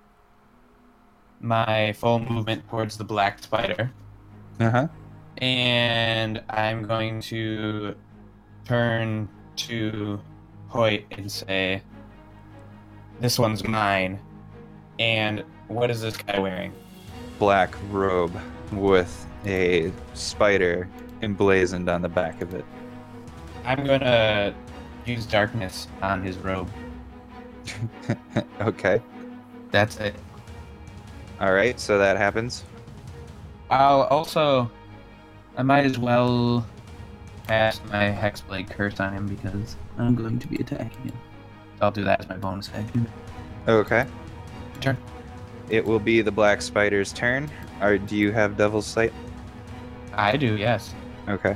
my full movement towards the black spider, Uh huh. and I'm going to turn to Hoyt and say, "This one's mine." And what is this guy wearing? Black robe with a spider emblazoned on the back of it. I'm gonna use darkness on his robe. okay. That's it. All right, so that happens. I'll also, I might as well cast my Hexblade Curse on him because I'm going to be attacking him. So I'll do that as my bonus action. Okay. Turn. It will be the black spider's turn. Or do you have Devil's Sight? I do, yes. Okay.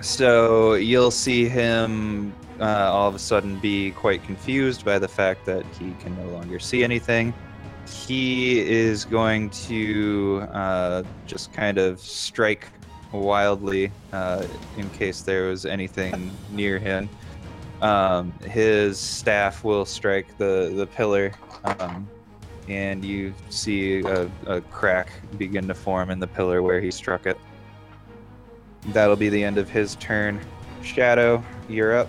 So you'll see him uh, all of a sudden be quite confused by the fact that he can no longer see anything. He is going to uh, just kind of strike wildly uh, in case there was anything near him. Um, his staff will strike the, the pillar, um, and you see a, a crack begin to form in the pillar where he struck it. That'll be the end of his turn. Shadow, you're up.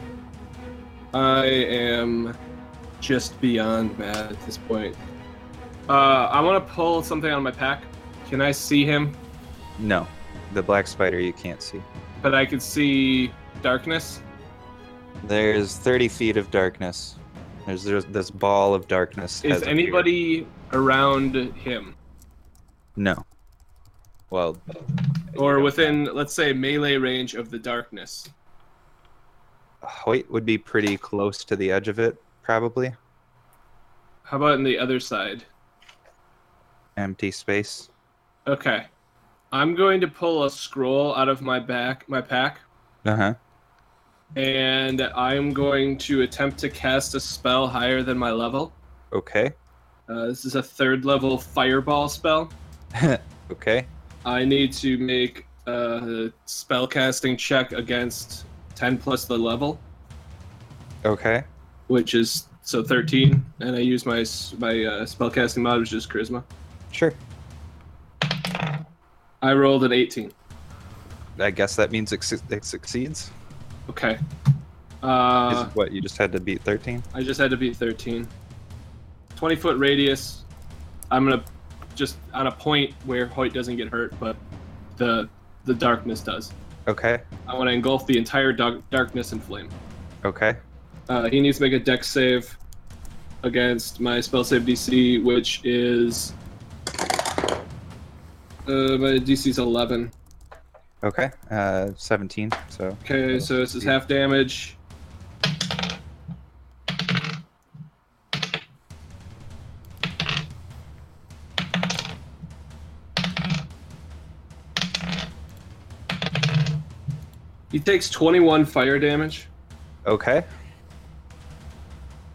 I am just beyond mad at this point. Uh, I want to pull something out of my pack. Can I see him? No, the black spider you can't see. But I can see darkness. There's 30 feet of darkness. There's, there's this ball of darkness. Is has appeared. anybody around him No. Well, or within, let's say, melee range of the darkness? Hoyt would be pretty close to the edge of it, probably. How about in the other side? Empty space. Okay. I'm going to pull a scroll out of my back, my pack, Uh huh. and I'm going to attempt to cast a spell higher than my level. Okay. Uh, this is a third level fireball spell. okay. I need to make a spell casting check against 10 plus the level, Okay. which is so 13, and I use my my uh, spell casting mod, which is charisma. Sure. I rolled an 18. I guess that means it, su- it succeeds. Okay. Is Uh, what you just had to beat 13? I just had to beat 13. 20 foot radius. I'm gonna just on a point where Hoyt doesn't get hurt, but the the darkness does. Okay. I want to engulf the entire dark, darkness in flame. Okay. Uh, he needs to make a dex save against my spell save DC, which is uh, my DC's 11. Okay. Uh, 17. So Okay, so this is half damage. Takes 21 fire damage, okay.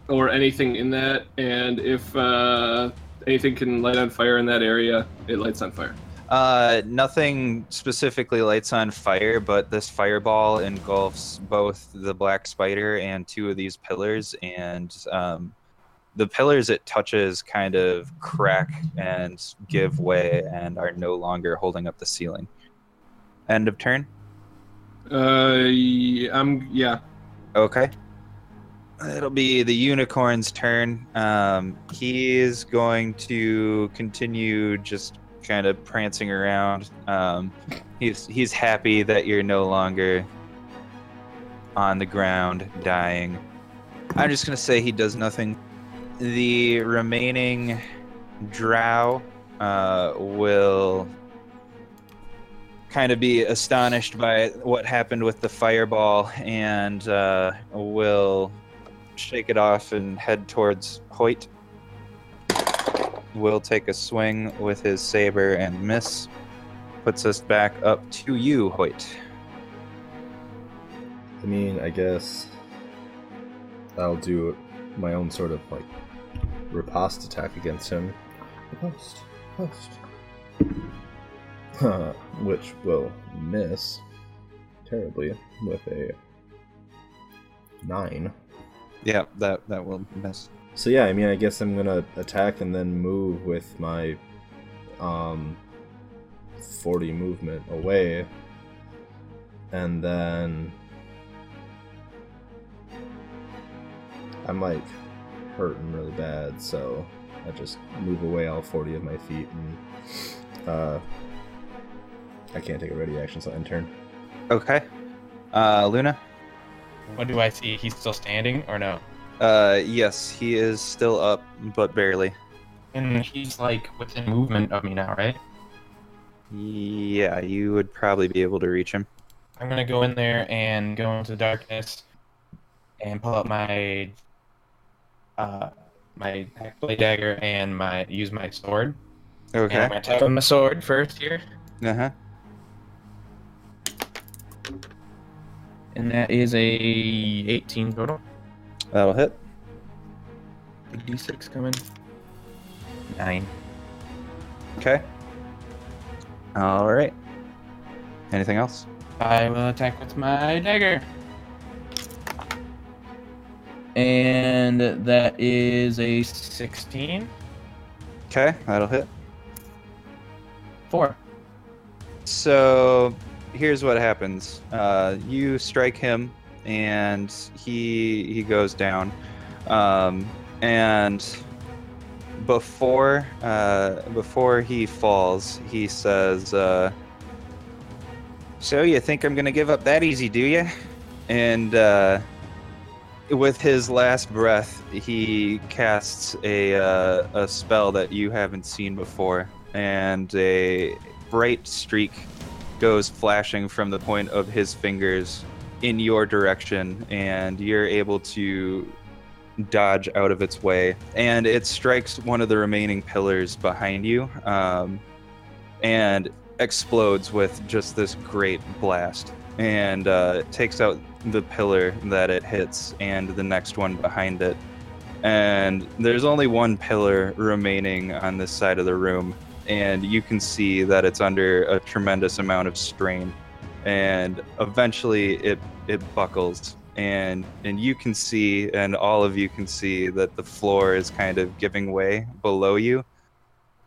or anything in that, and if uh, anything can light on fire in that area, it lights on fire. Uh, nothing specifically lights on fire, but this fireball engulfs both the black spider and two of these pillars, and um, the pillars it touches kind of crack and give way and are no longer holding up the ceiling. End of turn. Uh, I'm yeah. Okay. It'll be the unicorn's turn. Um, he is going to continue just kind of prancing around. Um, he's he's happy that you're no longer on the ground dying. I'm just gonna say he does nothing. The remaining drow uh, will kind of be astonished by what happened with the fireball and uh, will shake it off and head towards Hoyt. Will take a swing with his saber and miss. Puts us back up to you, Hoyt. I mean, I guess I'll do my own sort of like riposte attack against him. Riposte, riposte. Which will miss terribly with a nine. Yeah, that that will miss. So yeah, I mean, I guess I'm gonna attack and then move with my um 40 movement away, and then I'm like hurting really bad, so I just move away all 40 of my feet, and uh, I can't take a ready action, so end turn. Okay. Uh, Luna. What do I see? He's still standing or no? Uh, yes, he is still up, but barely. And he's like within movement of me now, right? Yeah, you would probably be able to reach him. I'm gonna go in there and go into the darkness and pull out my uh my blade dagger and my use my sword. And I'm Okay. gonna attack with my sword first here. Uh huh. And that is a 18 total. That'll hit. Big D6 coming. Nine. Okay. All right. Anything else? I will attack with my dagger. And that is a 16. Okay, that'll hit. Four. So here's what happens. Uh, you strike him, and he he goes down. Um, and before uh, before he falls, he says, uh, "So you think I'm gonna give up that easy, do you?" And uh, with his last breath, he casts a uh, a spell that you haven't seen before, and a bright streak goes flashing from the point of his fingers in your direction, and you're able to dodge out of its way. And it strikes one of the remaining pillars behind you, um, and explodes with just this great blast, and uh, takes out the pillar that it hits and the next one behind it. And there's only one pillar remaining on this side of the room, and you can see that it's under a tremendous amount of strain. And eventually it it buckles. And and you can see and all of you can see that the floor is kind of giving way below you.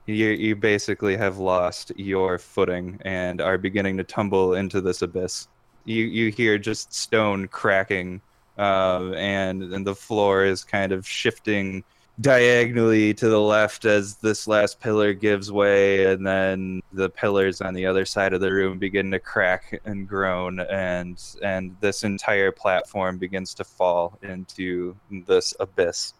You, you basically have lost your footing and are beginning to tumble into this abyss. You you hear just stone cracking uh, and and the floor is kind of shifting diagonally to the left as this last pillar gives way and then the pillars on the other side of the room begin to crack and groan and and this entire platform begins to fall into this abyss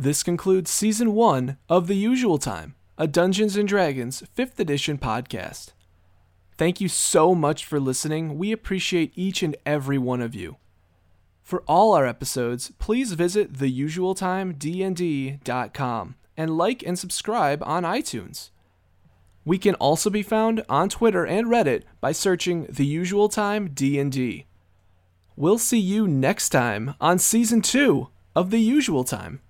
This concludes season one of The Usual Time, a Dungeons and Dragons 5th edition podcast. Thank you so much for listening. We appreciate each and every one of you. For all our episodes, please visit theusualtimednd.com and like and subscribe on iTunes. We can also be found on Twitter and Reddit by searching The Usual Time D&D. We'll see you next time on season 2 of The Usual Time.